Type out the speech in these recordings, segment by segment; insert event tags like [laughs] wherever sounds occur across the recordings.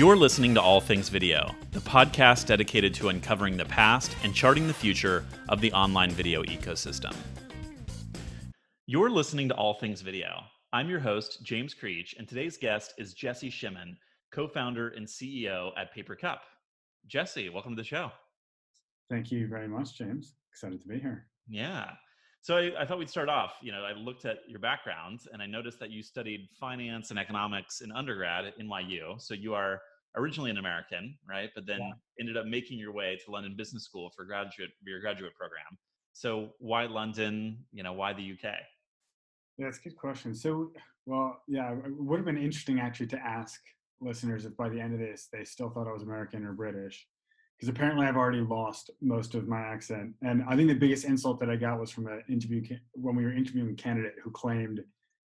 You're listening to All Things Video, the podcast dedicated to uncovering the past and charting the future of the online video ecosystem. You're listening to All Things Video. I'm your host, James Creech, and today's guest is Jesse Shemen, co founder and CEO at Papercup. Jesse, welcome to the show. Thank you very much, James. Excited to be here. Yeah. So I, I, thought we'd start off. You know, I looked at your background and I noticed that you studied finance and economics in undergrad at NYU. So you are originally an American, right? But then yeah. ended up making your way to London Business School for graduate for your graduate program. So why London? You know, why the UK? Yeah, that's a good question. So, well, yeah, it would have been interesting actually to ask listeners if by the end of this they still thought I was American or British because apparently I've already lost most of my accent. And I think the biggest insult that I got was from an interview when we were interviewing a candidate who claimed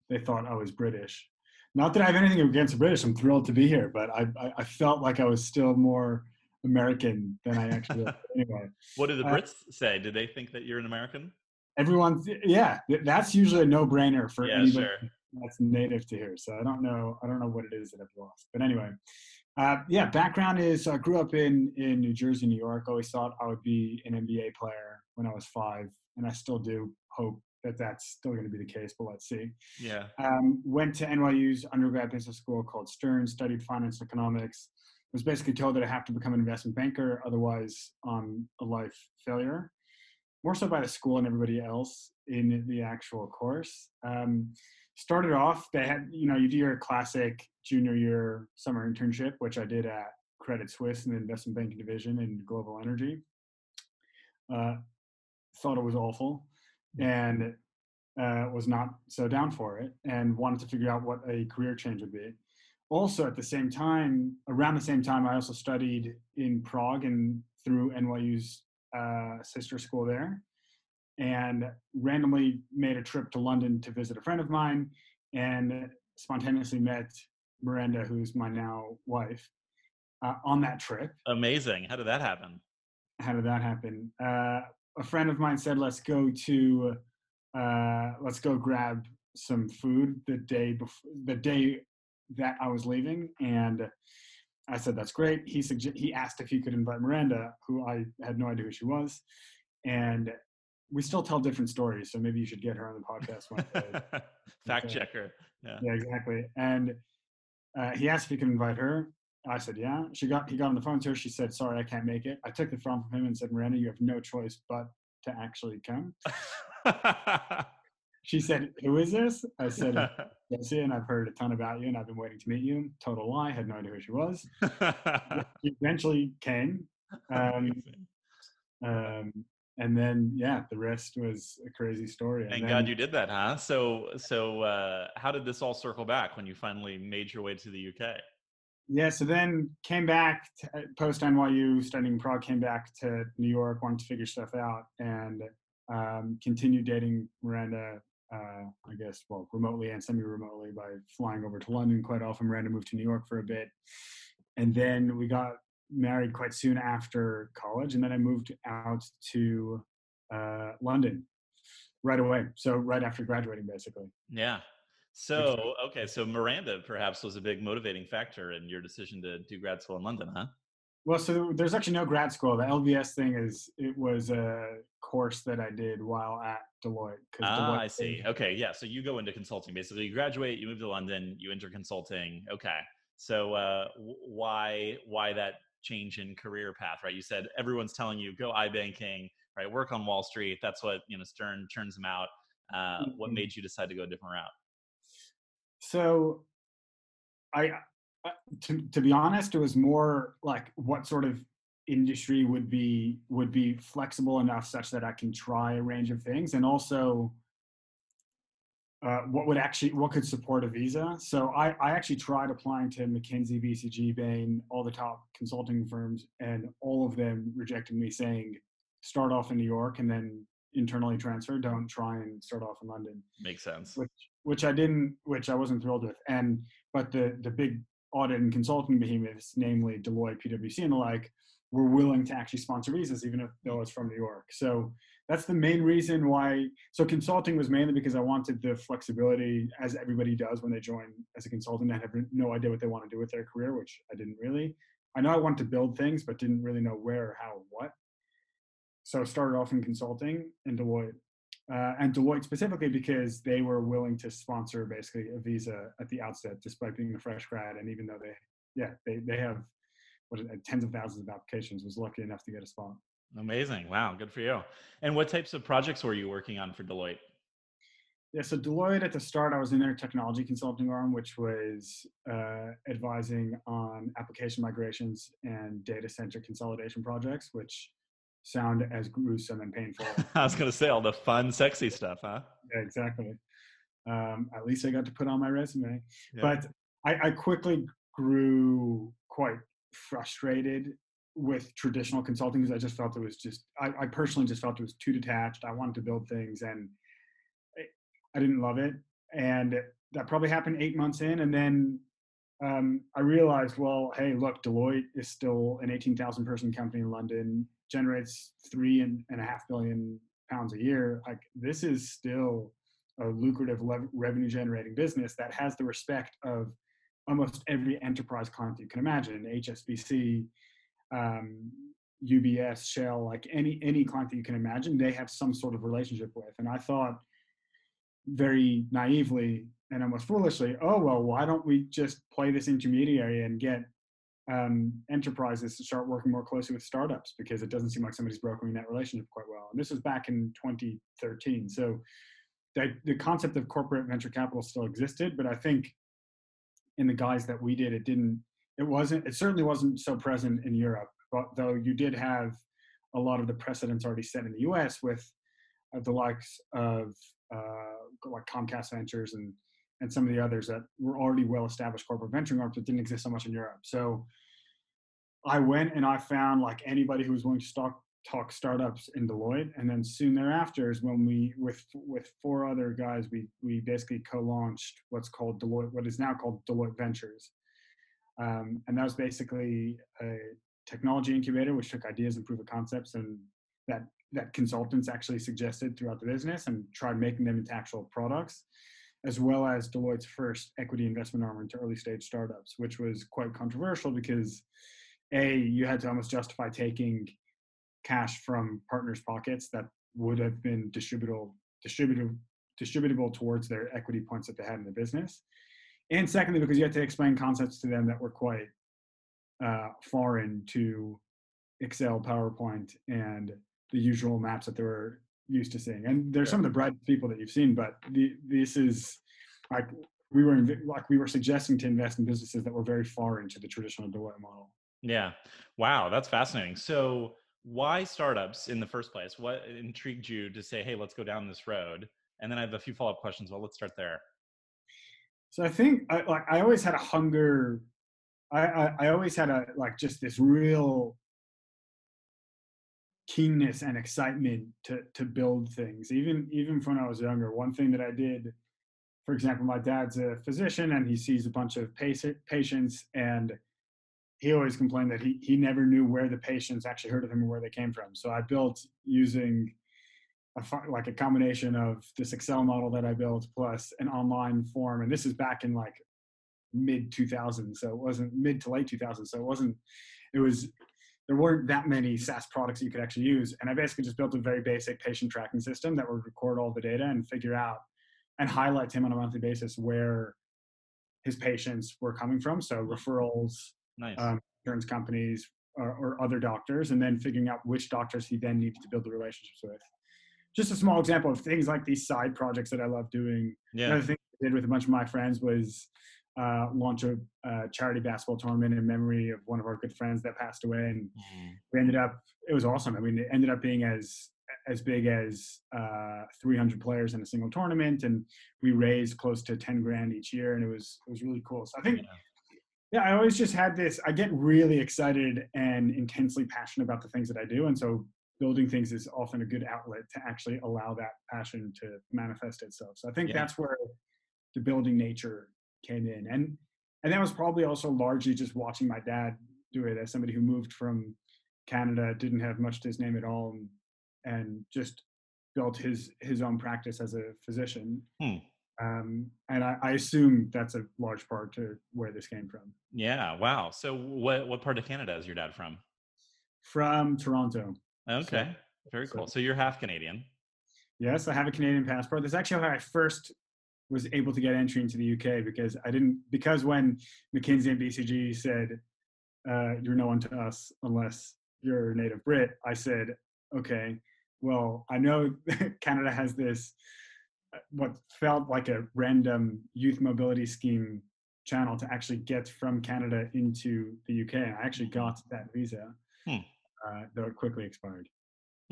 they thought I was British. Not that I have anything against the British. I'm thrilled to be here, but I, I, I felt like I was still more American than I actually. [laughs] Anyway. What did the uh, Brits uh, say? Did they think that you're an American? Everyone, yeah, that's usually a no-brainer for yeah, anybody sure. that's native to here. So I don't know, I don't know what it is that I've lost. But anyway, uh, yeah, background is I grew up in in New Jersey, New York. Always thought I would be an NBA player when I was five, and I still do hope that that's still going to be the case. But let's see. Yeah. Um, went to NYU's undergrad business school called Stern. Studied finance and economics. Was basically told that I have to become an investment banker, otherwise on a life failure. More so by the school and everybody else in the actual course. Um, started off they had you know you do your classic junior year summer internship which i did at credit suisse in the investment banking division in global energy uh, thought it was awful and uh, was not so down for it and wanted to figure out what a career change would be also at the same time around the same time i also studied in prague and through nyu's uh, sister school there and randomly made a trip to London to visit a friend of mine and spontaneously met Miranda, who's my now wife, uh, on that trip. Amazing. How did that happen? How did that happen? Uh, a friend of mine said, let's go to, uh, let's go grab some food the day before, the day that I was leaving. And I said, that's great. He sugge- he asked if he could invite Miranda, who I had no idea who she was. And we still tell different stories, so maybe you should get her on the podcast one day. [laughs] Fact checker. Yeah. Yeah, exactly. And uh, he asked if he could invite her. I said, yeah. She got he got on the phone to her. She said, sorry, I can't make it. I took the phone from him and said, Miranda, you have no choice but to actually come. [laughs] she said, who is this? I said, [laughs] Jesse, and I've heard a ton about you, and I've been waiting to meet you. Total lie. Had no idea who she was. [laughs] she eventually came. Um, um, and then yeah the rest was a crazy story thank then, god you did that huh so so uh, how did this all circle back when you finally made your way to the uk yeah so then came back uh, post nyu studying prague came back to new york wanted to figure stuff out and um, continued dating miranda uh, i guess well remotely and semi-remotely by flying over to london quite often miranda moved to new york for a bit and then we got married quite soon after college, and then I moved out to uh, London right away. So right after graduating, basically. Yeah. So okay, so Miranda perhaps was a big motivating factor in your decision to do grad school in London, huh? Well, so there's actually no grad school. The LBS thing is it was a course that I did while at Deloitte. Ah, Deloitte I see. Okay, yeah. So you go into consulting basically. You graduate, you move to London, you enter consulting. Okay. So uh, why why that change in career path, right? You said everyone's telling you go iBanking, right? Work on Wall Street. That's what you know Stern turns them out. Uh, mm-hmm. What made you decide to go a different route? So, I, to to be honest, it was more like what sort of industry would be would be flexible enough such that I can try a range of things, and also uh, what would actually what could support a visa. So I, I actually tried applying to McKinsey, BCG, Bain, all the top consulting firms, and all of them rejected me, saying start off in New York and then internally transfer. Don't try and start off in London. Makes sense. Which which I didn't, which I wasn't thrilled with. And but the the big audit and consulting behemoths, namely Deloitte, PwC, and the like, were willing to actually sponsor visas, even if though it's from New York. So that's the main reason why. So consulting was mainly because I wanted the flexibility, as everybody does when they join as a consultant. I have no idea what they want to do with their career, which I didn't really. I know I want to build things, but didn't really know where, how, what. So I started off in consulting in Deloitte, uh, and Deloitte specifically because they were willing to sponsor basically a visa at the outset, despite being a fresh grad, and even though they, yeah, they they have what tens of thousands of applications, was lucky enough to get a spot. Amazing! Wow, good for you. And what types of projects were you working on for Deloitte? Yeah, so Deloitte at the start, I was in their technology consulting arm, which was uh, advising on application migrations and data center consolidation projects, which sound as gruesome and painful. [laughs] I was going to say all the fun, sexy stuff, huh? Yeah, exactly. Um, at least I got to put on my resume. Yeah. But I, I quickly grew quite frustrated with traditional consulting because I just felt it was just, I, I personally just felt it was too detached. I wanted to build things and I didn't love it. And that probably happened eight months in. And then um, I realized, well, hey, look, Deloitte is still an 18,000 person company in London, generates three and, and a half billion pounds a year. Like this is still a lucrative le- revenue generating business that has the respect of almost every enterprise client you can imagine, HSBC, um, UBS, Shell, like any any client that you can imagine, they have some sort of relationship with. And I thought very naively and almost foolishly, oh well, why don't we just play this intermediary and get um, enterprises to start working more closely with startups because it doesn't seem like somebody's brokering that relationship quite well. And this was back in 2013. So the, the concept of corporate venture capital still existed, but I think in the guise that we did, it didn't. It wasn't. It certainly wasn't so present in Europe. But though you did have a lot of the precedents already set in the U.S. with uh, the likes of uh, like Comcast Ventures and and some of the others that were already well established corporate venturing arms that didn't exist so much in Europe. So I went and I found like anybody who was willing to talk talk startups in Deloitte, and then soon thereafter is when we with with four other guys we we basically co-launched what's called Deloitte, what is now called Deloitte Ventures, um, and that was basically a technology incubator which took ideas and proof of concepts and that that consultants actually suggested throughout the business and tried making them into actual products, as well as Deloitte's first equity investment arm into early stage startups, which was quite controversial because a you had to almost justify taking cash from partners' pockets that would have been distributable distributable distributable towards their equity points that they had in the business, and secondly because you had to explain concepts to them that were quite uh, foreign to Excel, PowerPoint, and the usual maps that they were used to seeing. And there's yeah. some of the bright people that you've seen, but the, this is like we were in, like we were suggesting to invest in businesses that were very far into the traditional Deloitte model. Yeah. Wow, that's fascinating. So why startups in the first place? What intrigued you to say, "Hey, let's go down this road"? And then I have a few follow-up questions. Well, let's start there. So I think I, like I always had a hunger. I, I I always had a like just this real keenness and excitement to to build things. Even even when i was younger one thing that i did for example my dad's a physician and he sees a bunch of patients and he always complained that he, he never knew where the patients actually heard of him or where they came from. So i built using a, like a combination of this excel model that i built plus an online form. And this is back in like mid 2000s so it wasn't mid to late 2000s so it wasn't it was there weren't that many SaaS products you could actually use. And I basically just built a very basic patient tracking system that would record all the data and figure out and highlight to him on a monthly basis where his patients were coming from. So referrals, nice. um, insurance companies, or, or, other doctors, and then figuring out which doctors he then needed to build the relationships with. Just a small example of things like these side projects that I love doing. Yeah. Another thing I did with a bunch of my friends was uh, launch a, charity basketball tournament in memory of one of our good friends that passed away, and mm-hmm. we ended up. It was awesome. I mean, it ended up being as as big as uh, 300 players in a single tournament, and we raised close to 10 grand each year, and it was it was really cool. So I think. Yeah. Yeah, I always just had this. I get really excited and intensely passionate about the things that I do, and so building things is often a good outlet to actually allow that passion to manifest itself. So I think yeah. that's where the building nature came in and and that was probably also largely just watching my dad do it as somebody who moved from canada didn't have much to his name at all and, and just built his his own practice as a physician. Hmm. Um, and I, I assume that's a large part to where this came from. Yeah. Wow. So what what part of Canada is your dad from? From Toronto. Okay. So, Very cool. So, so you're half Canadian. Yes, I have a Canadian passport. That's actually how I first was able to get entry into the UK because I didn't because when McKinsey and BCG said uh, you're no one to us unless you're a native Brit, I said okay. Well, I know [laughs] Canada has this uh, what felt like a random youth mobility scheme channel to actually get from Canada into the UK. I actually got that visa, hmm. uh, though it quickly expired.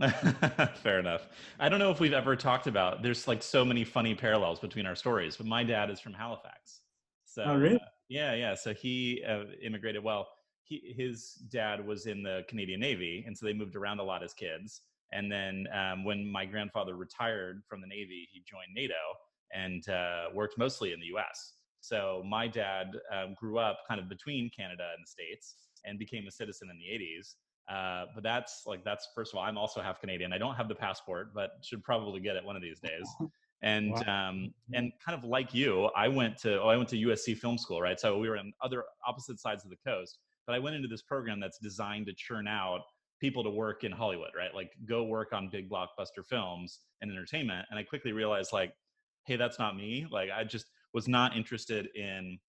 [laughs] Fair enough. I don't know if we've ever talked about. There's like so many funny parallels between our stories, but my dad is from Halifax. So oh, really? Uh, yeah, yeah. So he uh, immigrated. Well, he, his dad was in the Canadian Navy, and so they moved around a lot as kids. And then um, when my grandfather retired from the Navy, he joined NATO and uh, worked mostly in the U.S. So my dad um, grew up kind of between Canada and the States and became a citizen in the 80s. Uh, but that's like that's first of all, I'm also half Canadian. I don't have the passport, but should probably get it one of these days. [laughs] And wow. um, and kind of like you, I went to oh, I went to USC Film School, right? So we were on other opposite sides of the coast. But I went into this program that's designed to churn out people to work in Hollywood, right? Like go work on big blockbuster films and entertainment. And I quickly realized like, hey, that's not me. Like I just was not interested in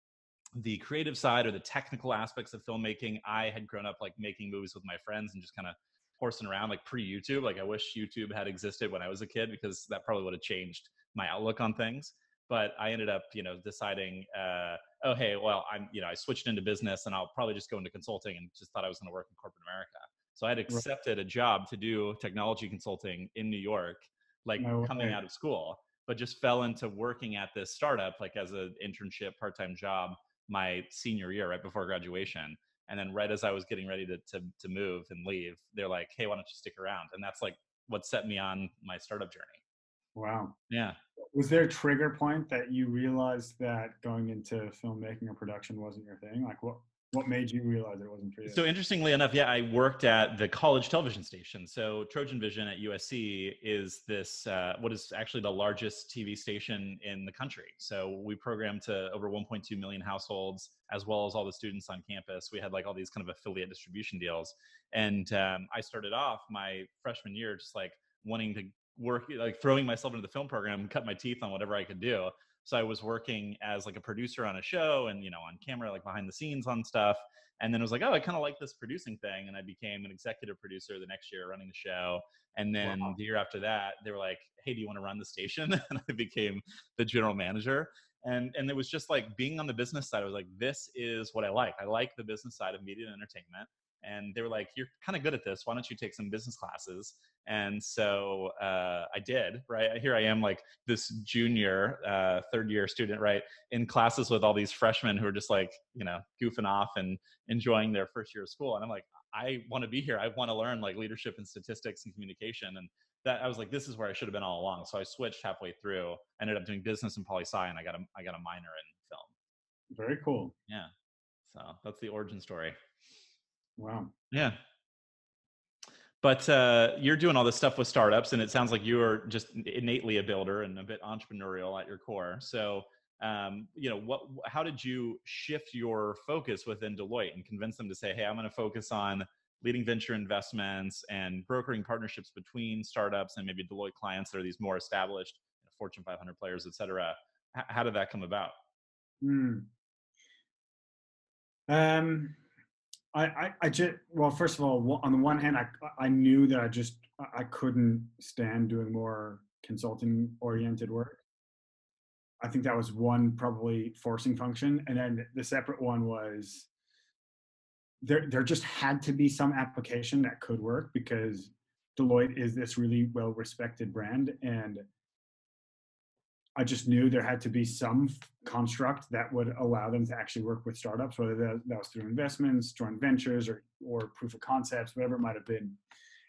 the creative side or the technical aspects of filmmaking. I had grown up like making movies with my friends and just kind of horsing around like pre YouTube. Like I wish YouTube had existed when I was a kid because that probably would have changed my outlook on things. But I ended up, you know, deciding, uh, oh hey, well, I'm, you know, I switched into business and I'll probably just go into consulting and just thought I was going to work in corporate America. So I had accepted a job to do technology consulting in New York, like no coming out of school, but just fell into working at this startup like as an internship, part time job my senior year, right before graduation. And then right as I was getting ready to, to, to move and leave, they're like, hey, why don't you stick around? And that's like what set me on my startup journey. Wow. Yeah. Was there a trigger point that you realized that going into filmmaking or production wasn't your thing? Like what what made you realize it wasn't for you? So interestingly enough, yeah, I worked at the college television station. So Trojan Vision at USC is this uh, what is actually the largest TV station in the country. So we program to over 1.2 million households, as well as all the students on campus. We had like all these kind of affiliate distribution deals, and um, I started off my freshman year just like wanting to work, like throwing myself into the film program, cut my teeth on whatever I could do so i was working as like a producer on a show and you know on camera like behind the scenes on stuff and then it was like oh i kind of like this producing thing and i became an executive producer the next year running the show and then wow. the year after that they were like hey do you want to run the station [laughs] and i became the general manager and and it was just like being on the business side i was like this is what i like i like the business side of media and entertainment and they were like you're kind of good at this. Why don't you take some business classes? And so uh, i did right? Here i am like this junior uh, third year student right in classes with all these freshmen who are just like you know goofing off and enjoying their first year of school. And i'm like i want to be here. I want to learn like leadership and statistics and communication. And that i was like this is where i should have been all along. So i switched halfway through ended up doing business and poli sci and i got a i got a minor in film. Very cool. Yeah. So that's the origin story Wow. Yeah. But uh, you're doing all this stuff with startups, and it sounds like you are just innately a builder and a bit entrepreneurial at your core. So, um, you know, what? How did you shift your focus within Deloitte and convince them to say, "Hey, I'm going to focus on leading venture investments and brokering partnerships between startups and maybe Deloitte clients that are these more established you know, Fortune 500 players, et cetera." H- how did that come about? Hmm. Um, I, I, I just well, first of all, on the one hand, I I knew that I just I couldn't stand doing more consulting oriented work. I think that was one probably forcing function, and then the separate one was there. There just had to be some application that could work because Deloitte is this really well respected brand, and I just knew there had to be some construct that would allow them to actually work with startups, whether that, that was through investments, joint ventures, or or proof of concepts, whatever it might have been.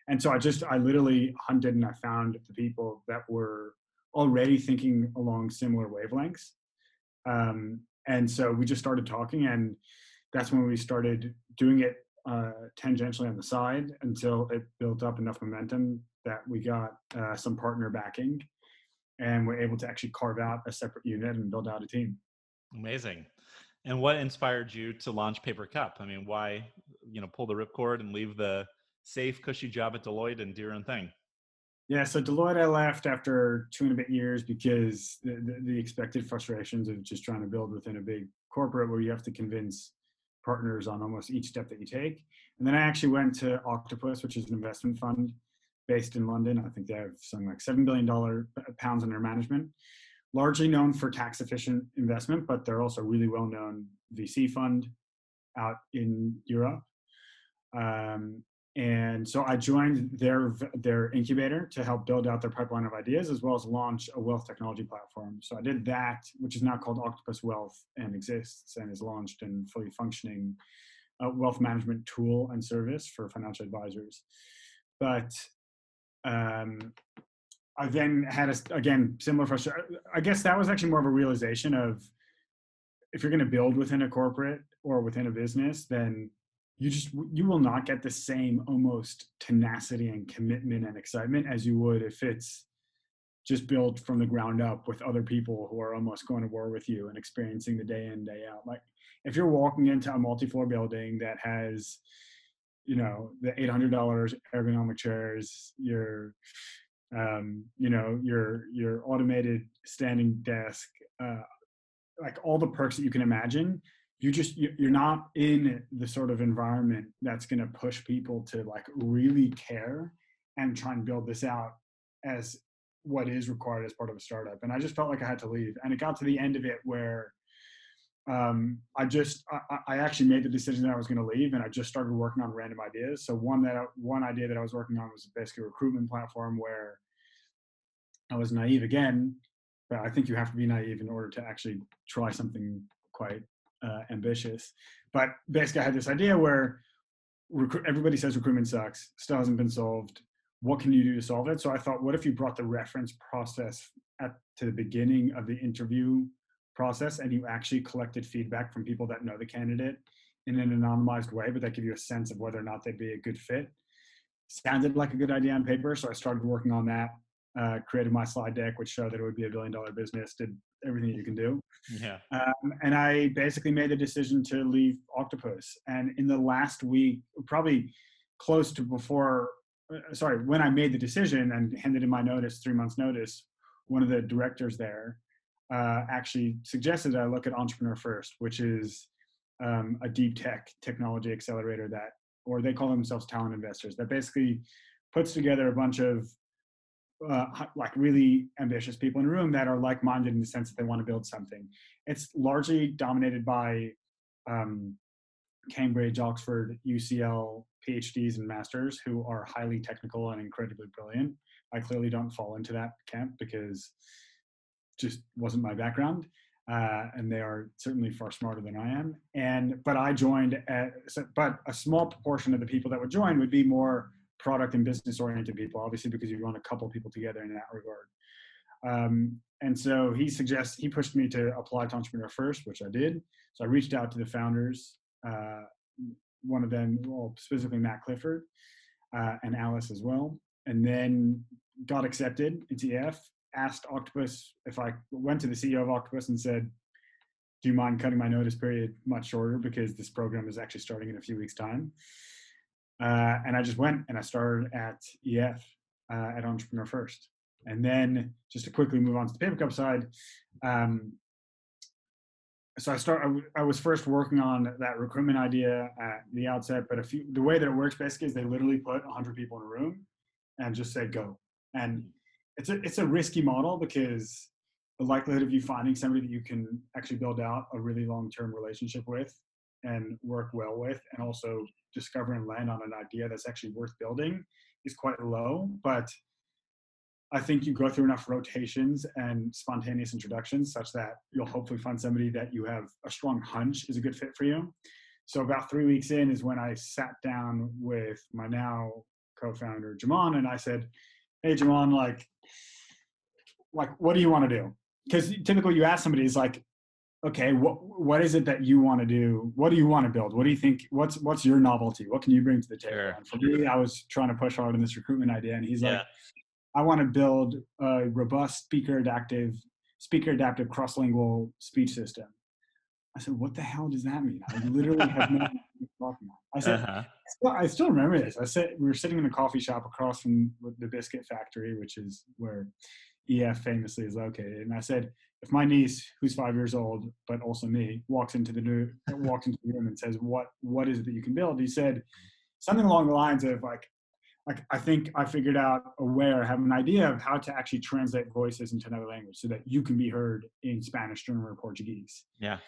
And so I just I literally hunted and I found the people that were already thinking along similar wavelengths. Um, and so we just started talking, and that's when we started doing it uh, tangentially on the side until it built up enough momentum that we got uh, some partner backing and we're able to actually carve out a separate unit and build out a team. Amazing. And what inspired you to launch Papercup? I mean, why, you know, pull the ripcord and leave the safe, cushy job at Deloitte and do your own thing? Yeah, so Deloitte I left after two and a bit years because the, the, the, expected frustrations of just trying to build within a big corporate where you have to convince partners on almost each step that you take. And then I actually went to Octopus, which is an investment fund based in London. I think they have something like $7 billion pounds under management, largely known for tax efficient investment, but they're also really well known VC fund out in Europe. Um, and so I joined their their incubator to help build out their pipeline of ideas as well as launch a wealth technology platform. So I did that, which is now called Octopus Wealth and exists and is launched and fully functioning uh, wealth management tool and service for financial advisors. But um, I then had a, again similar frustration. I guess that was actually more of a realization of if you're going to build within a corporate or within a business, then you just you will not get the same almost tenacity and commitment and excitement as you would if it's just built from the ground up with other people who are almost going to war with you and experiencing the day in day out like if you're walking into a multi-floor building that has you know the $800 ergonomic chairs your um, you know your your automated standing desk uh, like all the perks that you can imagine you just you're not in the sort of environment that's going to push people to like really care and try and build this out as what is required as part of a startup. And i just felt like i had to leave. And it got to the end of it where um, i just I, I, actually made the decision that i was going to leave and i just started working on random ideas so one that one idea that i was working on was basically a recruitment platform where i was naive again but i think you have to be naive in order to actually try something quite uh, ambitious. But basically, I had this idea where everybody says recruitment sucks, still hasn't been solved. What can you do to solve it? So I thought, what if you brought the reference process at to the beginning of the interview process, and you actually collected feedback from people that know the candidate in an anonymized way, but that give you a sense of whether or not they'd be a good fit. Sounded like a good idea on paper, so I started working on that. Uh, created my slide deck, which showed that it would be a billion dollar business. Did everything you can do. Yeah. Um, and I basically made the decision to leave Octopus. And in the last week, probably close to before, uh, sorry, when I made the decision and handed in my notice, three months notice, one of the directors there uh, actually suggested I look at Entrepreneur First, which is um, a deep tech technology accelerator that, or they call themselves talent investors, that basically puts together a bunch of uh, like really ambitious people in a room that are like-minded in the sense that they want to build something. It's largely dominated by um, Cambridge, Oxford, UCL PhDs and masters who are highly technical and incredibly brilliant. I clearly don't fall into that camp because just wasn't my background. Uh, and they are certainly far smarter than I am. And but I joined, at, but a small proportion of the people that would join would be more product and business oriented people, obviously, because you want to couple people together in that regard. Um, and so he suggests, he pushed me to apply to Entrepreneur First, which I did. So I reached out to the founders, uh, one of them, well, specifically Matt Clifford uh, and Alice as well, and then got accepted into EF. Asked Octopus if I went to the CEO of Octopus and said, do you mind cutting my notice period much shorter because this program is actually starting in a few weeks time uh, and I just went and I started at EF uh, at Entrepreneur First. And then just to quickly move on to the papercup side, um, so I start. I, I was first working on that recruitment idea at the outset, but a few the way that it works basically is they literally put 100 people in a room and just say go. And it's a it's a risky model because the likelihood of you finding somebody that you can actually build out a really long term relationship with and work well with, and also discover and land on an idea that's actually worth building is quite low. But I think you go through enough rotations and spontaneous introductions such that you'll hopefully find somebody that you have a strong hunch is a good fit for you. So about three weeks in is when I sat down with my now co-founder Jiameng and I said, "Hey Jiameng, like, like what do you want to do?" Because typically you ask somebody, is like, okay, what what is it that you want to do? What do you want to build? What do you think? What's what's your novelty? What can you bring to the table? Sure. For me, I was trying to push hard on this recruitment idea, and he's Yeah. like, I want to build a robust speaker adaptive speaker adaptive cross lingual speech system. I said, what the hell does that mean? I literally have no [laughs] idea what you're talking about. I said, Uh-huh. Well, I still remember this. I said we were sitting in a coffee shop across from the biscuit factory, which is where EF famously is located. And I said, if my niece, who's five years old, but also me, walks into the new, walks into the room and says, "What what is it that you can build?" He said something along the lines of like, like I think I figured out a way or have an idea of how to actually translate voices into another language so that you can be heard in Spanish, German, or Portuguese. Yeah.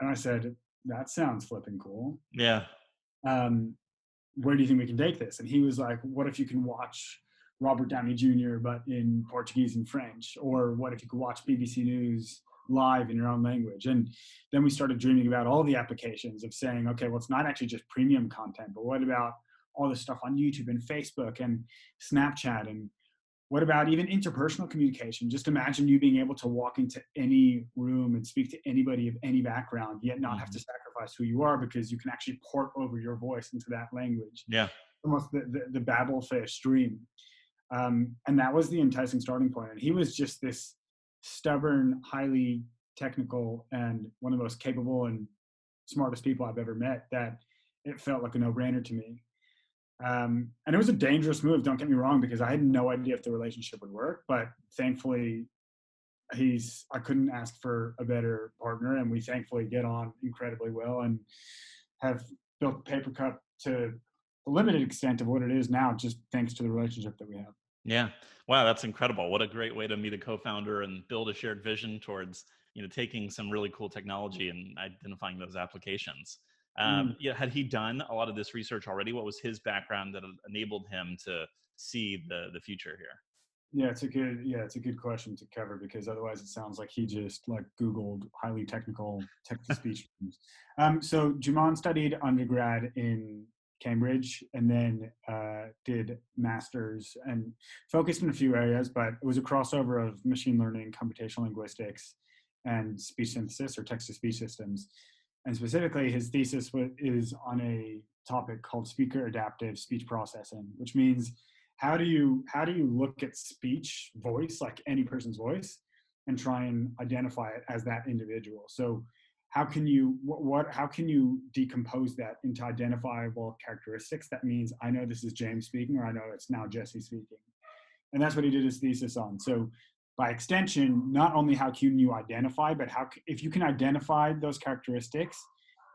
And I said, that sounds flipping cool Yeah. Um, where do you think we can take this? And he was like, what if you can watch Robert Downey Jr. but in Portuguese and French? Or what if you could watch BBC News live in your own language? And then we started dreaming about all the applications of saying, okay, well, it's not actually just premium content, but what about all this stuff on YouTube and Facebook and Snapchat and what about even interpersonal communication? Just imagine you being able to walk into any room and speak to anybody of any background, yet not have to sacrifice who you are because you can actually port over your voice into that language. Yeah. Almost the, the, the Babelfish dream. Um, and that was the enticing starting point. And he was just this stubborn, highly technical, and one of the most capable and smartest people I've ever met that it felt like a no brainer to me. Um, and it was a dangerous move, don't get me wrong, because I had no idea if the relationship would work. But thankfully, he's I couldn't ask for a better partner, and we thankfully get on incredibly well and have built Papercup to a limited extent of what it is now, just thanks to the relationship that we have. Yeah. Wow, that's incredible. What a great way to meet a co-founder and build a shared vision towards, you know, taking some really cool technology and identifying those applications. Um, yeah, had he done a lot of this research already? What was his background that enabled him to see the the future here? Yeah, it's a good yeah, it's a good question to cover because otherwise it sounds like he just like Googled highly technical text to speech. [laughs] terms. um, so Jiameng studied undergrad in Cambridge and then uh, did masters and focused in a few areas, but it was a crossover of machine learning, computational linguistics, and speech synthesis or text to speech systems. And specifically, his thesis is on a topic called speaker adaptive speech processing, which means how do you how do you look at speech voice like any person's voice and try and identify it as that individual? So how can you what, what how can you decompose that into identifiable characteristics? That means i know this is james speaking or i know it's now jesse speaking. And that's what he did his thesis on. So by extension not only how can you identify but how if you can identify those characteristics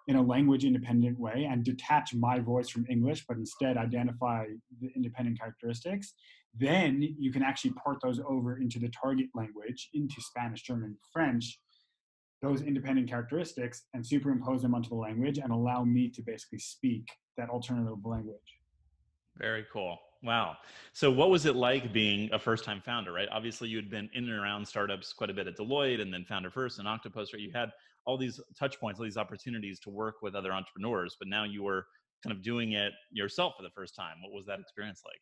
in a language independent way and detach my voice from English, but instead identify the independent characteristics, then you can actually port those over into the target language, into Spanish, German, French, those independent characteristics, and superimpose them onto the language and allow me to basically speak that alternative language. Very cool. Wow. So, what was it like being a first time founder, right? Obviously, you had been in and around startups quite a bit at Deloitte and then Founder First and Octopus, right? You had all these touch points, all these opportunities to work with other entrepreneurs, but now you were kind of doing it yourself for the first time. What was that experience like?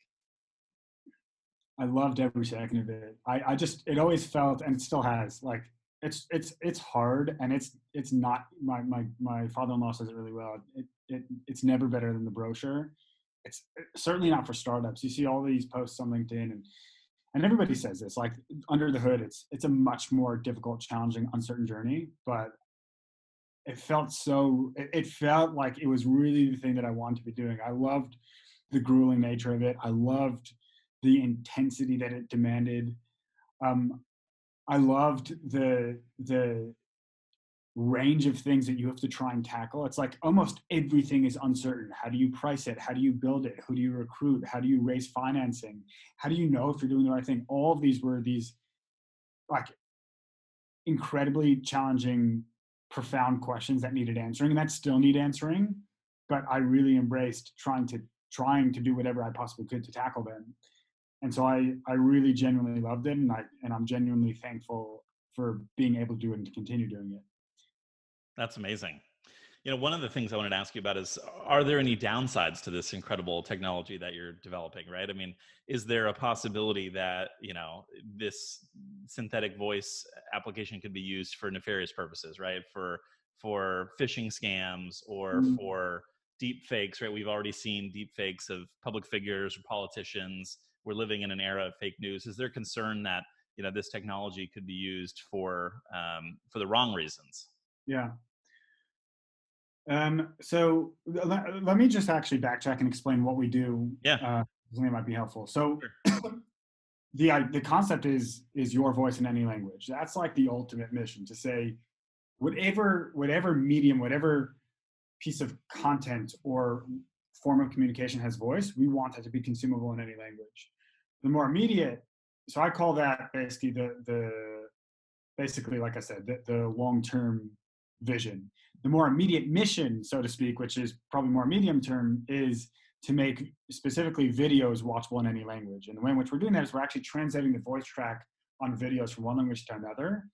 I loved every second of it. I, I just it always felt and it still has like it's it's it's hard and it's it's not my my my father-in-law says it really well. It, it it's never better than the brochure. It's certainly not for startups. You see all these posts on LinkedIn and and everybody says this like under the hood it's it's a much more difficult challenging uncertain journey but it felt so it, it felt like it was really the thing that i wanted to be doing. I loved the grueling nature of it. I loved the intensity that it demanded. Um, i loved the the range of things that you have to try and tackle. It's like almost everything is uncertain. How do you price it? How do you build it? Who do you recruit? How do you raise financing? How do you know if you're doing the right thing? All of these were these like incredibly challenging profound questions that needed answering and that still need answering but i really embraced trying to trying to do whatever i possibly could to tackle them. And so i i really genuinely loved it and i and i'm genuinely thankful for being able to do it and to continue doing it That's amazing. You know, one of the things I wanted to ask you about is are there any downsides to this incredible technology that you're developing, right? I mean, is there a possibility that, you know, this synthetic voice application could be used for nefarious purposes, right? For for phishing scams or mm. for deep fakes, right? We've already seen deep fakes of public figures or politicians. We're living in an era of fake news. Is there concern that you know this technology could be used for um, for the wrong reasons? Yeah. Um, so let, let, me just actually backtrack and explain what we do. Yeah. Uh, it might be helpful. So sure. [clears throat] the the concept is is your voice in any language. That's like the ultimate mission to say whatever whatever medium, whatever piece of content or form of communication has voice, we want that to be consumable in any language. The more immediate, so I call that basically the the basically like I said the, the long term vision. The more immediate mission, so to speak, which is probably more medium term, is to make specifically videos watchable in any language. And the way in which we're doing that is we're actually translating the voice track on videos from one language to another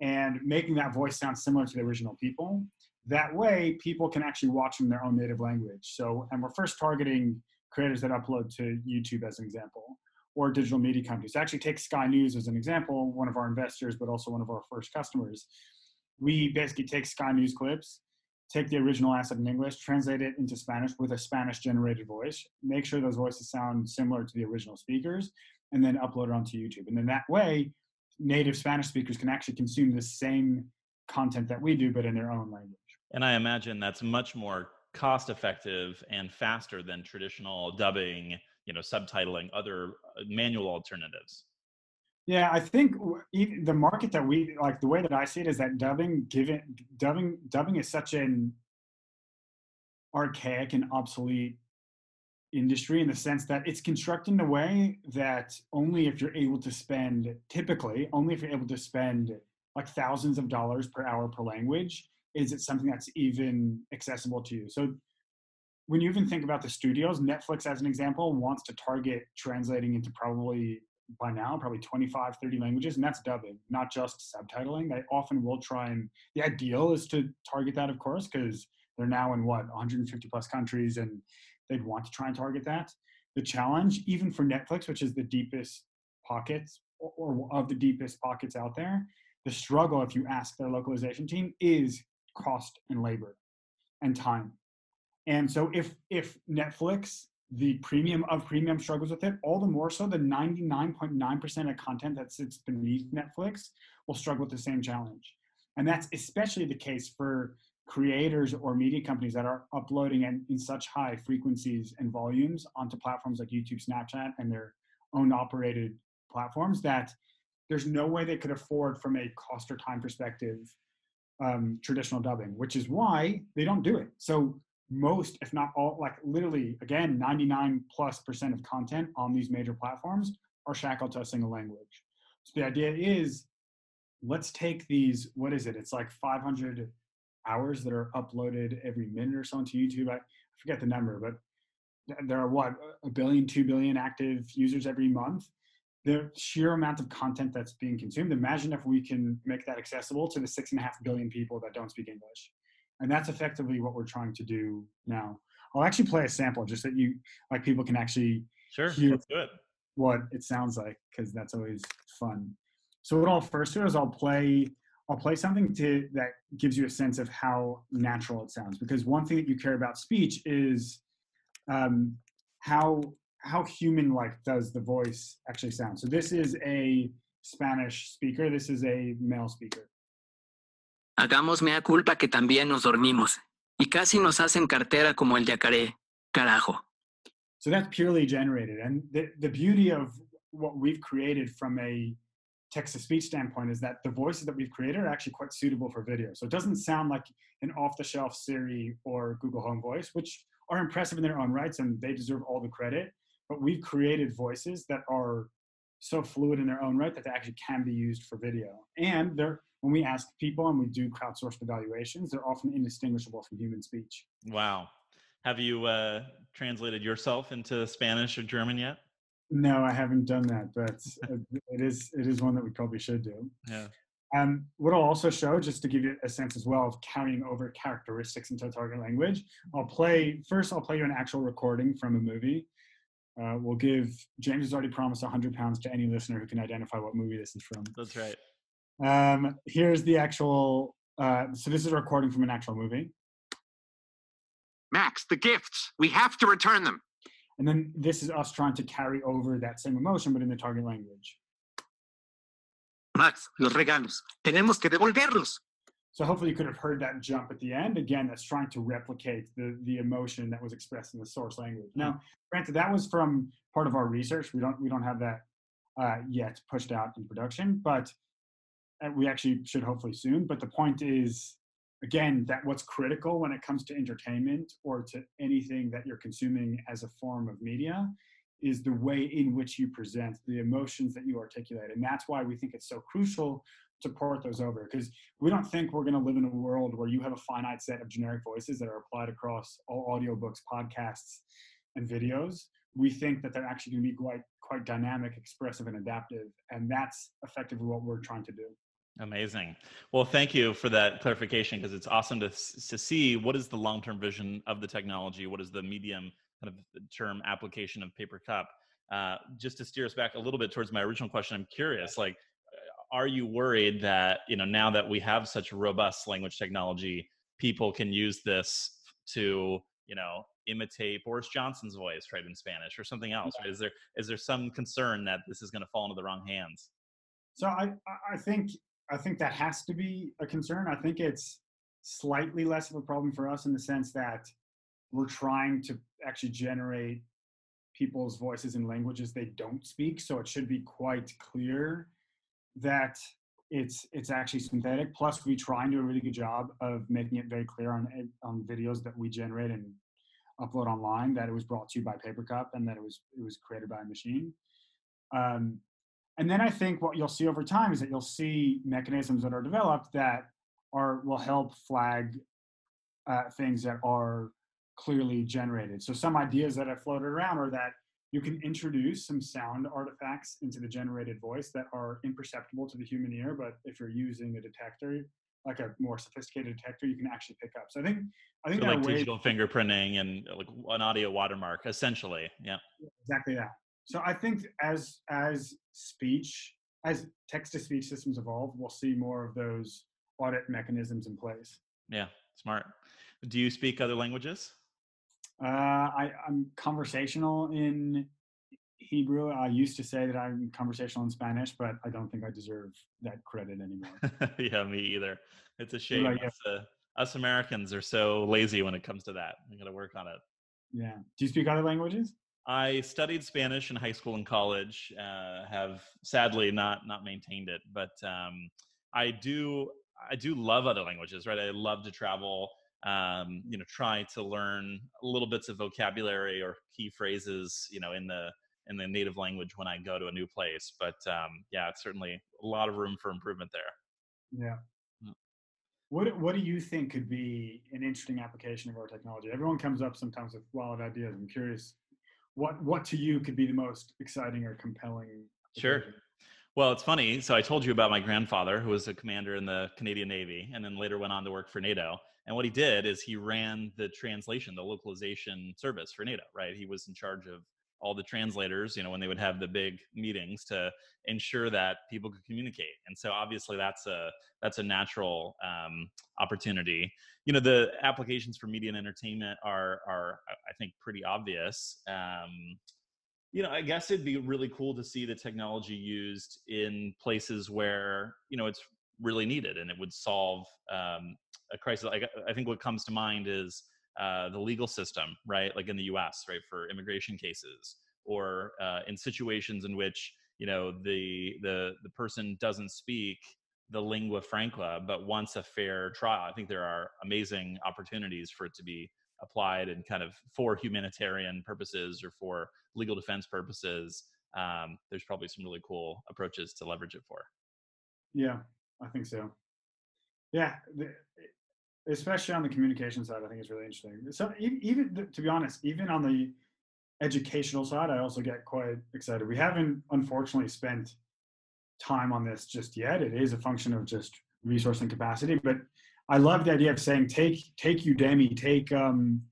and making that voice sound similar to the original people. That way, people can actually watch in their own native language. So, and we're first targeting creators that upload to YouTube as an example, or digital media companies. Actually, take Sky News as an example, one of our investors, but also one of our first customers. We basically take Sky News clips, take the original asset in English, translate it into Spanish with a Spanish generated voice, make sure those voices sound similar to the original speakers, and then upload it onto YouTube. And then that way, native Spanish speakers can actually consume the same content that we do, but in their own language. And I imagine that's much more cost effective and faster than traditional dubbing, you know, subtitling, other uh, manual alternatives. Yeah, I think the market that we like, the way that I see it is that dubbing, given dubbing, dubbing is such an archaic and obsolete industry in the sense that it's constructed in a way that only if you're able to spend, typically, only if you're able to spend like thousands of dollars per hour per language, is it something that's even accessible to you. So when you even think about the studios, Netflix, as an example, wants to target translating into probably by now probably 25 30 languages and that's dubbing not just subtitling. They often will try and the ideal is to target that of course because they're now in what 150 plus countries and they'd want to try and target that. The challenge even for netflix which is the deepest pockets or, or of the deepest pockets out there the struggle if you ask their localization team is cost and labor and time. And so if if netflix the premium of premium struggles with it, all the more so the 99.9% of content that sits beneath Netflix will struggle with the same challenge. And that's especially the case for creators or media companies that are uploading in, in such high frequencies and volumes onto platforms like YouTube, Snapchat, and their own operated platforms that there's no way they could afford from a cost or time perspective um, traditional dubbing, which is why they don't do it. So most, if not all, like literally, again, 99 plus percent of content on these major platforms are shackled to a single language. So the idea is let's take these, what is it? It's like 500 hours that are uploaded every minute or so onto YouTube. I forget the number, but there are what, a billion, two billion active users every month. The sheer amount of content that's being consumed, imagine if we can make that accessible to the six and a half billion people that don't speak English and that's effectively what we're trying to do now. I'll actually play a sample just that you like people can actually sure hear let's do it. what it sounds like because that's always fun. So what i'll first do is i'll play i'll play something to that gives you a sense of how natural it sounds. Because one thing that you care about speech is um, how how human like does the voice actually sound. So this is a spanish speaker. This is a male speaker Hagamos mea culpa que también nos dormimos. Y casi nos hacen cartera como el yacaré. Carajo. So that's purely generated. And the, the beauty of what we've created from a text to speech standpoint is that the voices that we've created are actually quite suitable for video. So it doesn't sound like an off the shelf Siri or Google Home voice, which are impressive in their own rights and they deserve all the credit. But we've created voices that are so fluid in their own right that they actually can be used for video. And they're when we ask people and we do crowdsourced evaluations, they're often indistinguishable from human speech. Wow. Have you uh, translated yourself into Spanish or German yet? No, I haven't done that, but [laughs] it is it is one that we probably should do. Yeah. Um, what I'll also show, just to give you a sense as well of carrying over characteristics into a target language, I'll play first. I'll play you an actual recording from a movie. Uh, we'll give James has already promised 100 pounds to any listener who can identify what movie this is from. That's right. Um, here's the actual. Uh, so this is a recording from an actual movie, Max, the gifts. We have to return them. and then this is us trying to carry over that same emotion, but in the target language. Max, los regalos. Tenemos que devolverlos. So hopefully you could have heard that jump at the end. Again, that's trying to replicate the the emotion that was expressed in the source language. Now, granted, that was from part of our research. We don't we don't have that uh, yet pushed out in production, but uh, we actually should hopefully soon. But the point is, again, that what's critical when it comes to entertainment or to anything that you're consuming as a form of media is the way in which you present the emotions that you articulate, and that's why we think it's so crucial to port those over because we don't think we're going to live in a world where you have a finite set of generic voices that are applied across all audiobooks, podcasts, and videos. We think that they're actually going to be quite quite dynamic, expressive, and adaptive, and that's effectively what we're trying to do. Amazing. Well, thank you for that clarification because it's awesome to to see what is the long term vision of the technology, what is the medium kind of term application of Papercup. Uh, just to steer us back a little bit towards my original question, I'm curious, like, are you worried that you know now that we have such robust language technology, people can use this to you know imitate Boris Johnson's voice, right, in Spanish or something else? Right? Is there is there some concern that this is going to fall into the wrong hands? So I I think I think that has to be a concern. I think it's slightly less of a problem for us in the sense that we're trying to actually generate people's voices in languages they don't speak. So it should be quite clear that it's it's actually synthetic. Plus, we try and do a really good job of making it very clear on on videos that we generate and upload online that it was brought to you by Papercup and that it was it was created by a machine. Um, and then I think what you'll see over time is that you'll see mechanisms that are developed that are will help flag uh, things that are clearly generated. So some ideas that have floated around are that you can introduce some sound artifacts into the generated voice that are imperceptible to the human ear, but if you're using a detector, like a more sophisticated detector, you can actually pick up. So I think I think So like digital fingerprinting and like an audio watermark, essentially. Yeah. exactly that. So I think as as speech, as text to speech systems evolve, we'll see more of those audit mechanisms in place. Yeah. Smart. Do you speak other languages? Uh, I, I'm conversational in Hebrew. I used to say that I'm conversational in Spanish, but I don't think I deserve that credit anymore. [laughs] yeah, me either. It's a shame. you? Us, uh, us Americans are so lazy when it comes to that. We got to work on it. yeah. Do you speak other languages? I studied Spanish in high school and college. Uh, have sadly not not maintained it, but um, I do I do love other languages. Right, I love to travel. Um, you know, try to learn little bits of vocabulary or key phrases. You know, in the in the native language when I go to a new place. But um, yeah, it's certainly a lot of room for improvement there. Yeah. Mm. What What do you think could be an interesting application of our technology? Everyone comes up sometimes with wild ideas. I'm curious, what what to you could be the most exciting or compelling? Sure. Well, it's funny. So I told you about my grandfather, who was a commander in the Canadian Navy, and then later went on to work for NATO. And what he did is he ran the translation, the localization service for NATO. Right? He was in charge of all the translators. You know, when they would have the big meetings to ensure that people could communicate. And so obviously that's a that's a natural um, opportunity. You know, the applications for media and entertainment are are I think pretty obvious. Um, you know, I guess it'd be really cool to see the technology used in places where you know it's really needed, and it would solve um, a crisis. I think what comes to mind is uh, the legal system, right? Like in the U.S., right, for immigration cases, or uh, in situations in which you know the the the person doesn't speak the lingua franca, but wants a fair trial. I think there are amazing opportunities for it to be applied and kind of for humanitarian purposes or for legal defense purposes. Um, there's probably some really cool approaches to leverage it for. Yeah, I think so. Yeah, especially on the communication side, I think it's really interesting. So even to be honest, even on the educational side, I also get quite excited. We haven't unfortunately spent time on this just yet. It is a function of just resource and capacity, but I love the idea of saying take take Udemy, take um,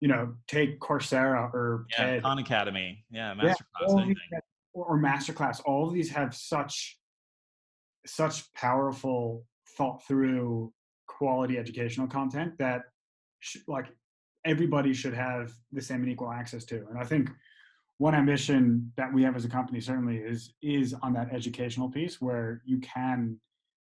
you know, take Coursera or yeah, TED. Khan Academy, yeah, Yeah, masterclass, all anything. these have- or, or masterclass. All of these have such such powerful, thought through, quality educational content that sh- like everybody should have the same and equal access to. And I think one ambition that we have as a company certainly is is on that educational piece where you can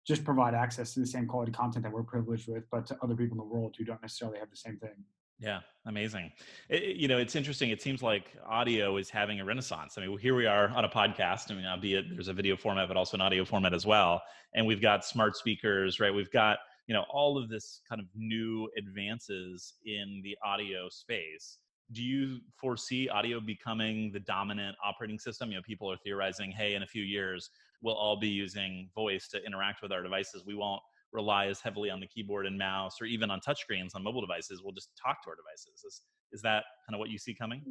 just provide access to the same quality content that we're privileged with, but to other people in the world who don't necessarily have the same thing. Yeah, amazing. It, you know, it's interesting. It seems like audio is having a renaissance. I mean, here we are on a podcast. I mean, albeit there's a video format, but also an audio format as well. And we've got smart speakers, right? We've got you know all of this kind of new advances in the audio space. Do you foresee audio becoming the dominant operating system? You know, people are theorizing, hey, in a few years we'll all be using voice to interact with our devices. We won't rely as heavily on the keyboard and mouse or even on touchscreens on mobile devices. We'll just talk to our devices. Is, is that kind of what you see coming?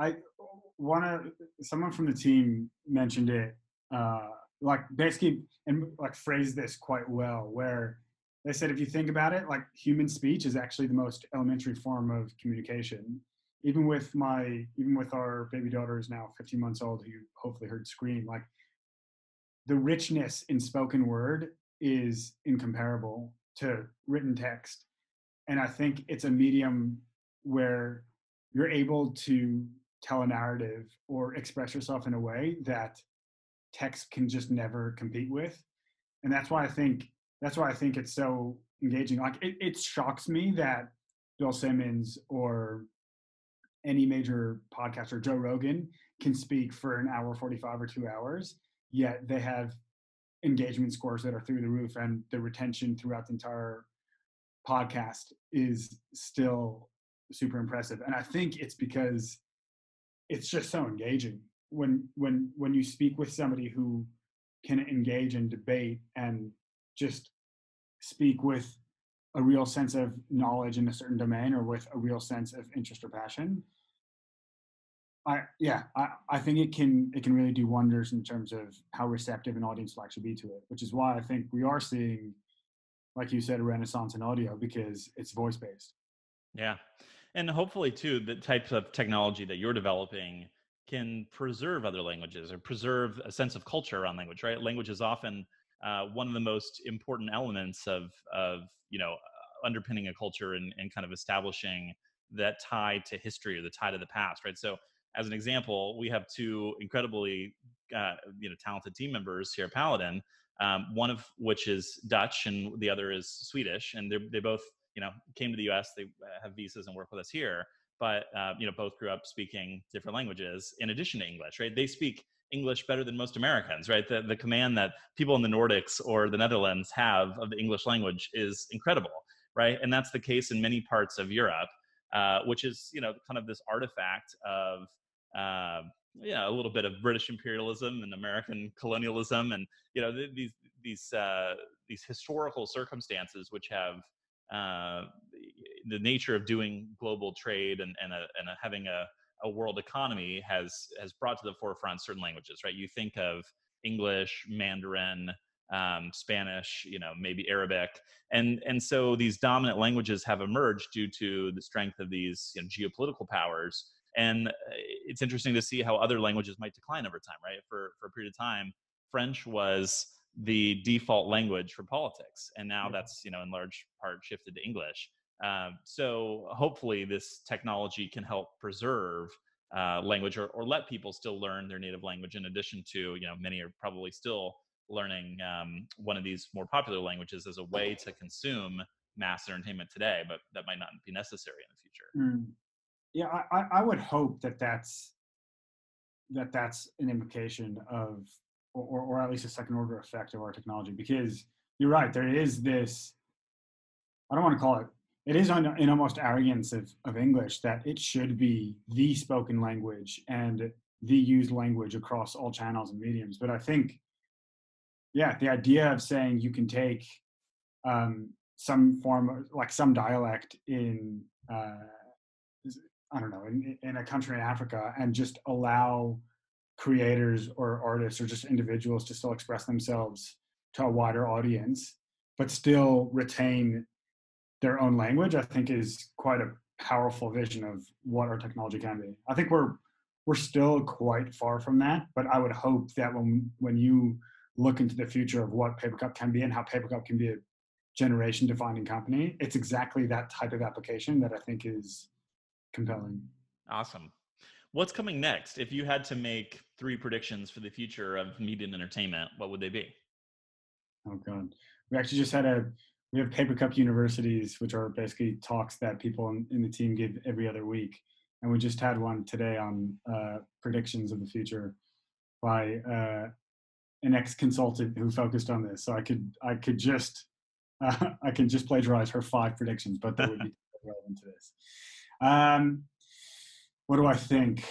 I want to. Someone from the team mentioned it, uh, like basically, and like phrased this quite well, where they said if you think about it, like human speech is actually the most elementary form of communication. Even with my, even with our baby daughter who's now 15 months old, who you hopefully heard scream, like the richness in spoken word is incomparable to written text. And I think it's a medium where you're able to tell a narrative or express yourself in a way that text can just never compete with. And that's why I think that's why I think it's so engaging. Like it, it shocks me that Bill Simmons or any major podcaster, Joe Rogan, can speak for an hour 45 or two hours, yet they have engagement scores that are through the roof and the retention throughout the entire podcast is still super impressive. And I think it's because it's just so engaging when when when you speak with somebody who can engage in debate and just speak with a real sense of knowledge in a certain domain or with a real sense of interest or passion i yeah i, I think it can it can really do wonders in terms of how receptive an audience will actually be to it which is why i think we are seeing like you said a renaissance in audio because it's voice based Yeah. And hopefully, too, the types of technology that you're developing can preserve other languages or preserve a sense of culture around language, right? Language is often uh, one of the most important elements of, of you know, uh, underpinning a culture and, and kind of establishing that tie to history or the tie to the past, right? So, as an example, we have two incredibly, uh, you know, talented team members here at Paladin. Um, one of which is Dutch and the other is Swedish, and they both you know came to the us they uh, have visas and work with us here but uh, you know both grew up speaking different languages in addition to english right they speak english better than most americans right? The, the command that people in the nordics or the netherlands have of the english language is incredible right? And that's the case in many parts of europe uh, which is you know kind of this artifact of uh, yeah a little bit of british imperialism and american colonialism and you know th- these these uh, these historical circumstances which have uh, the nature of doing global trade and and, a, and a, having a, a world economy has has brought to the forefront certain languages, right? You think of English, Mandarin, um, Spanish, you know, maybe Arabic, and and so these dominant languages have emerged due to the strength of these you know, geopolitical powers. And uh, it's interesting to see how other languages might decline over time, right? For for a period of time, French was the default language for politics and now that's you know in large part shifted to english um, so hopefully this technology can help preserve uh, language or, or let people still learn their native language in addition to you know many are probably still learning um, one of these more popular languages as a way to consume mass entertainment today but that might not be necessary in the future Mm. Yeah, I, I- would hope that that's that that's an implication of, or, or at least a second order effect of our technology. Because you're right, there is this. I don't want to call it. It is an, an almost arrogance of, of English that it should be the spoken language and the used language across all channels and mediums. But I think, yeah, the idea of saying you can take um, some form of like some dialect in uh, I don't know in, in a country in Africa and just allow creators or artists or just individuals to still express themselves to a wider audience, but still retain their own language. I think is quite a powerful vision of what our technology can be. I think we're we're still quite far from that, but I would hope that when when you look into the future of what Papercup can be and how Papercup can be a generation defining company, it's exactly that type of application that I think is compelling. Awesome. What's coming next? If you had to make three predictions for the future of media and entertainment, what would they be? Oh God, we actually just had a we have Papercup universities, which are basically talks that people in, in the team give every other week, and we just had one today on uh, predictions of the future by uh, an ex-consultant who focused on this. So I could I could just uh, [laughs] I can just plagiarize her five predictions, but that would be [laughs] relevant to this. Um, what do I think?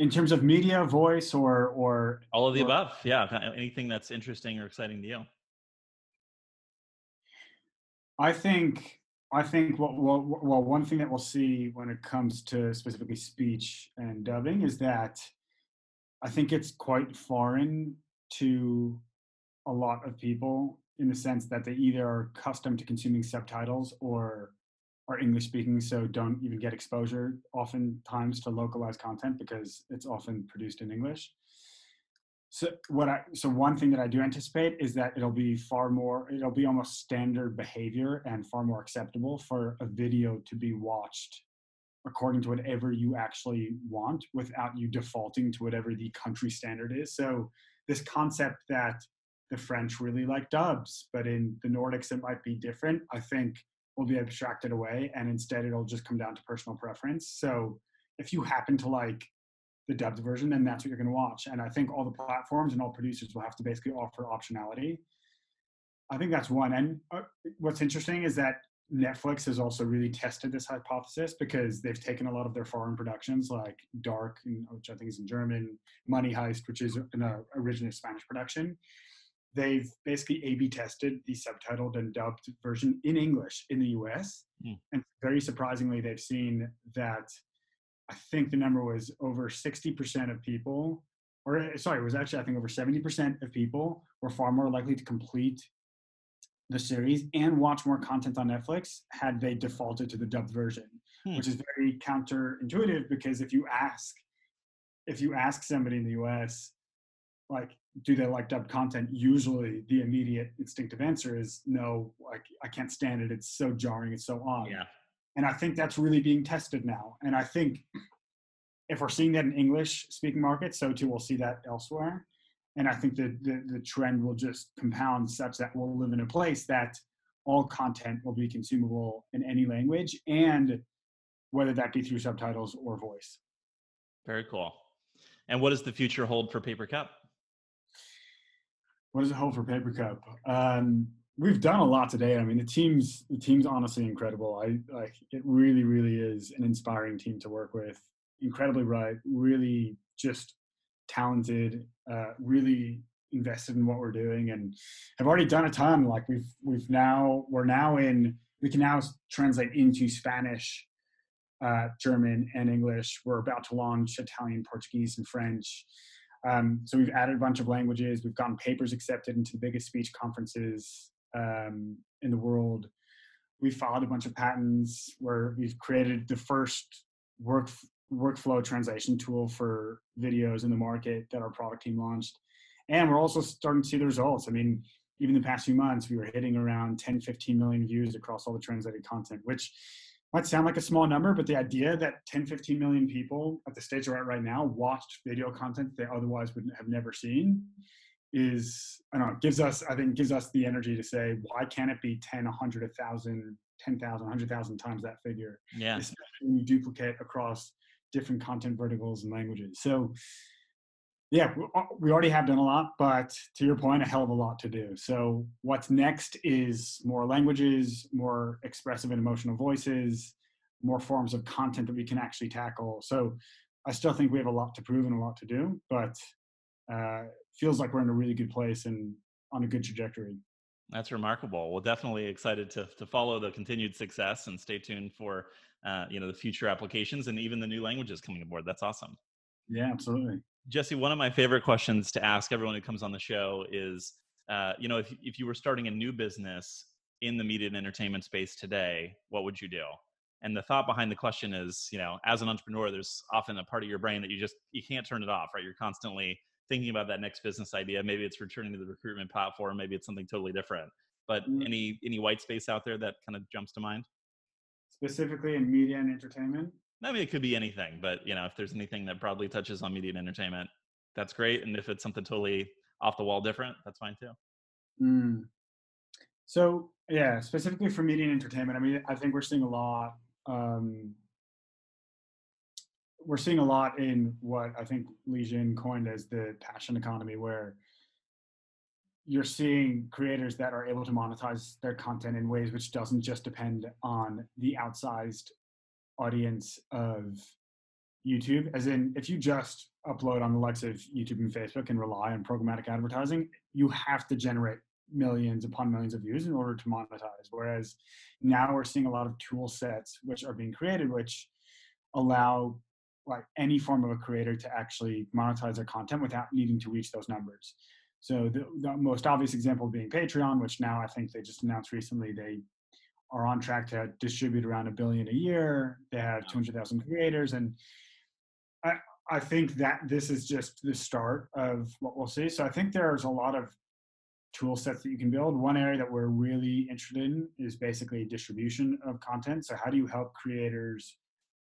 In terms of media, voice, or or all of the or, above, yeah. Anything that's interesting or exciting to you? I think I think well, well, well, one thing that we'll see when it comes to specifically speech and dubbing is that I think it's quite foreign to a lot of people in the sense that they either are accustomed to consuming subtitles or are English speaking, so don't even get exposure oftentimes to localized content because it's often produced in English. So what I so one thing that I do anticipate is that it'll be far more it'll be almost standard behavior and far more acceptable for a video to be watched according to whatever you actually want without you defaulting to whatever the country standard is. So this concept that the French really like dubs, but in the Nordics it might be different, I think will be abstracted away and instead it'll just come down to personal preference. So if you happen to like the dubbed version, then that's what you're going to watch. And I think all the platforms and all producers will have to basically offer optionality. I think that's one. And uh, what's interesting is that Netflix has also really tested this hypothesis because they've taken a lot of their foreign productions, like Dark, which I think is in German, Money Heist, which is an uh, originally Spanish production. They've basically A/B tested the subtitled and dubbed version in English in the U.S. Mm. And very surprisingly, they've seen that I think the number was over 60% of people, or sorry, it was actually, I think over 70% of people were far more likely to complete the series and watch more content on Netflix had they defaulted to the dubbed version, hmm. which is very counterintuitive because if you ask, if you ask somebody in the US, like, do they like dubbed content? Usually the immediate instinctive answer is no, like, I can't stand it. It's so jarring. It's so odd. Yeah. And I think that's really being tested now. And I think if we're seeing that in English speaking markets, so too we'll see that elsewhere. And I think that the, the trend will just compound such that we'll live in a place that all content will be consumable in any language and whether that be through subtitles or voice. Very cool. And what does the future hold for Papercup? What does it hold for Papercup? Um, we've done a lot today. I mean, the team's the team's honestly incredible. I like it. Really, really is an inspiring team to work with. Incredibly bright, really just talented, uh, really invested in what we're doing, and have already done a ton. Like we've we've now we're now in we can now translate into Spanish, uh, German, and English. We're about to launch Italian, Portuguese, and French. Um, so we've added a bunch of languages. We've gotten papers accepted into the biggest speech conferences um, in the world. We filed a bunch of patents where we've created the first work workflow translation tool for videos in the market that our product team launched. And we're also starting to see the results. I mean, even the past few months, we were hitting around 10, 15 million views across all the translated content, which might sound like a small number, but the idea that 10, 15 million people at the stage we're at right now watched video content they otherwise would have never seen is I don't know, gives us, I think, gives us the energy to say, why can't it be 10, 100, 1,000, 10,000, 100,000 times that figure? Yeah. Especially when you duplicate across different content verticals and languages. So, yeah, uh, we already have done a lot, but to your point, a hell of a lot to do. So, what's next is more languages, more expressive and emotional voices, more forms of content that we can actually tackle. So, I still think we have a lot to prove and a lot to do, but uh, feels like we're in a really good place and on a good trajectory. That's remarkable. Well, definitely excited to to follow the continued success and stay tuned for uh, you know the future applications and even the new languages coming aboard. That's awesome. Yeah, absolutely. Jesse, one of my favorite questions to ask everyone who comes on the show is, uh, you know, if if you were starting a new business in the media and entertainment space today, what would you do? And the thought behind the question is, you know, as an entrepreneur, there's often a part of your brain that you just you can't turn it off, right? You're constantly thinking about that next business idea. Maybe it's returning to the recruitment platform, maybe it's something totally different. But mm-hmm. any any white space out there that kind of jumps to mind? Specifically in media and entertainment? I mean, it could be anything, but you know, if there's anything that broadly touches on media and entertainment, that's great. And if it's something totally off the wall different, that's fine too. Mm. So yeah, specifically for media and entertainment, I mean, I think we're seeing a lot. Um, we're seeing a lot in what I think Li Jin coined as the passion economy, where you're seeing creators that are able to monetize their content in ways which doesn't just depend on the outsized audience of YouTube. As in, if you just upload on the likes of YouTube and Facebook and rely on programmatic advertising, you have to generate millions upon millions of views in order to monetize. Whereas now we're seeing a lot of tool sets which are being created, which allow like any form of a creator to actually monetize their content without needing to reach those numbers. So the, the most obvious example being Patreon, which now I think they just announced recently they are on track to distribute around a billion a year. They have 200,000 creators, and I I think that this is just the start of what we'll see. So I think there's a lot of tool sets that you can build. One area that we're really interested in is basically distribution of content. So how do you help creators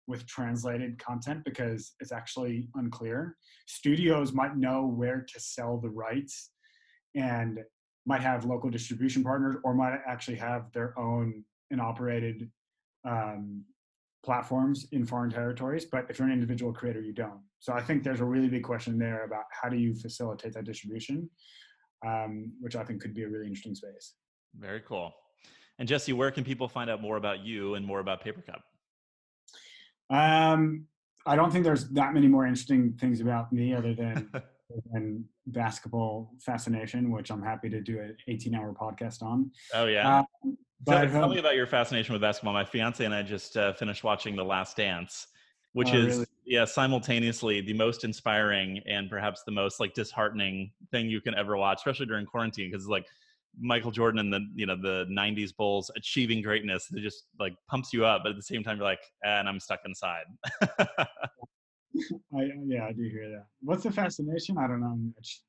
with translated content because it's actually unclear. Studios might know where to sell the rights and might have local distribution partners or might actually have their own and operated um, platforms in foreign territories. But if you're an individual creator, you don't. So I think there's a really big question there about how do you facilitate that distribution, um, which I think could be a really interesting space. Very cool. And Jesse, where can people find out more about you and more about Papercup? Um, I don't think there's that many more interesting things about me other than [laughs] than basketball fascination, which I'm happy to do an 18 hour podcast on. Oh yeah. Uh, but, tell, tell, me about your fascination with basketball. My fiance and I just uh, finished watching The Last Dance, which oh, is really? yeah simultaneously the most inspiring and perhaps the most like disheartening thing you can ever watch, especially during quarantine, because like Michael Jordan and the you know the '90s Bulls achieving greatness, it just like pumps you up, but at the same time you're like, eh, and I'm stuck inside. [laughs] [laughs] I, yeah, I do hear that. What's the fascination? I don't know. It's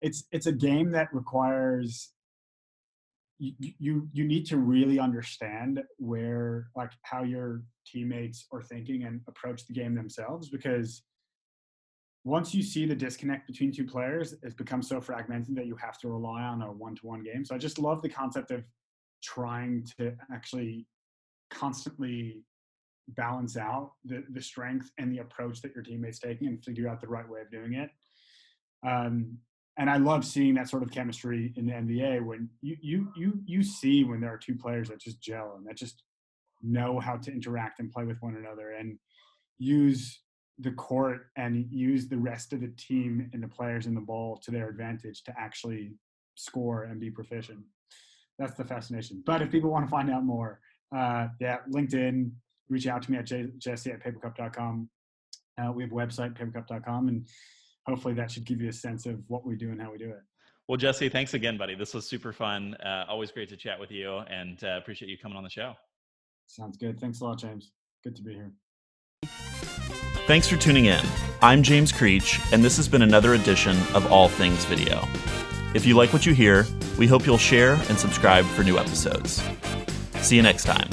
it's, it's a game that requires you, you you need to really understand where like how your teammates are thinking and approach the game themselves because once you see the disconnect between two players it's become so fragmented that you have to rely on a one-to-one game. So i just love the concept of trying to actually constantly balance out the, the strength and the approach that your teammates taking and figure out the right way of doing it. Um, and I love seeing that sort of chemistry in the NBA when you you you you see when there are two players that just gel and that just know how to interact and play with one another and use the court and use the rest of the team and the players in the ball to their advantage to actually score and be proficient. That's the fascination. But if people want to find out more, uh, yeah, LinkedIn, reach out to me at jesse at papercup.com. Uh, we have a website, papercup.com, and hopefully that should give you a sense of what we do and how we do it. Well, Jesse, thanks again, buddy. This was super fun. Uh, always great to chat with you, and uh, appreciate you coming on the show. Sounds good. Thanks a lot, James. Good to be here. Thanks for tuning in. I'm James Creech, and this has been another edition of All Things Video. If you like what you hear, we hope you'll share and subscribe for new episodes. See you next time.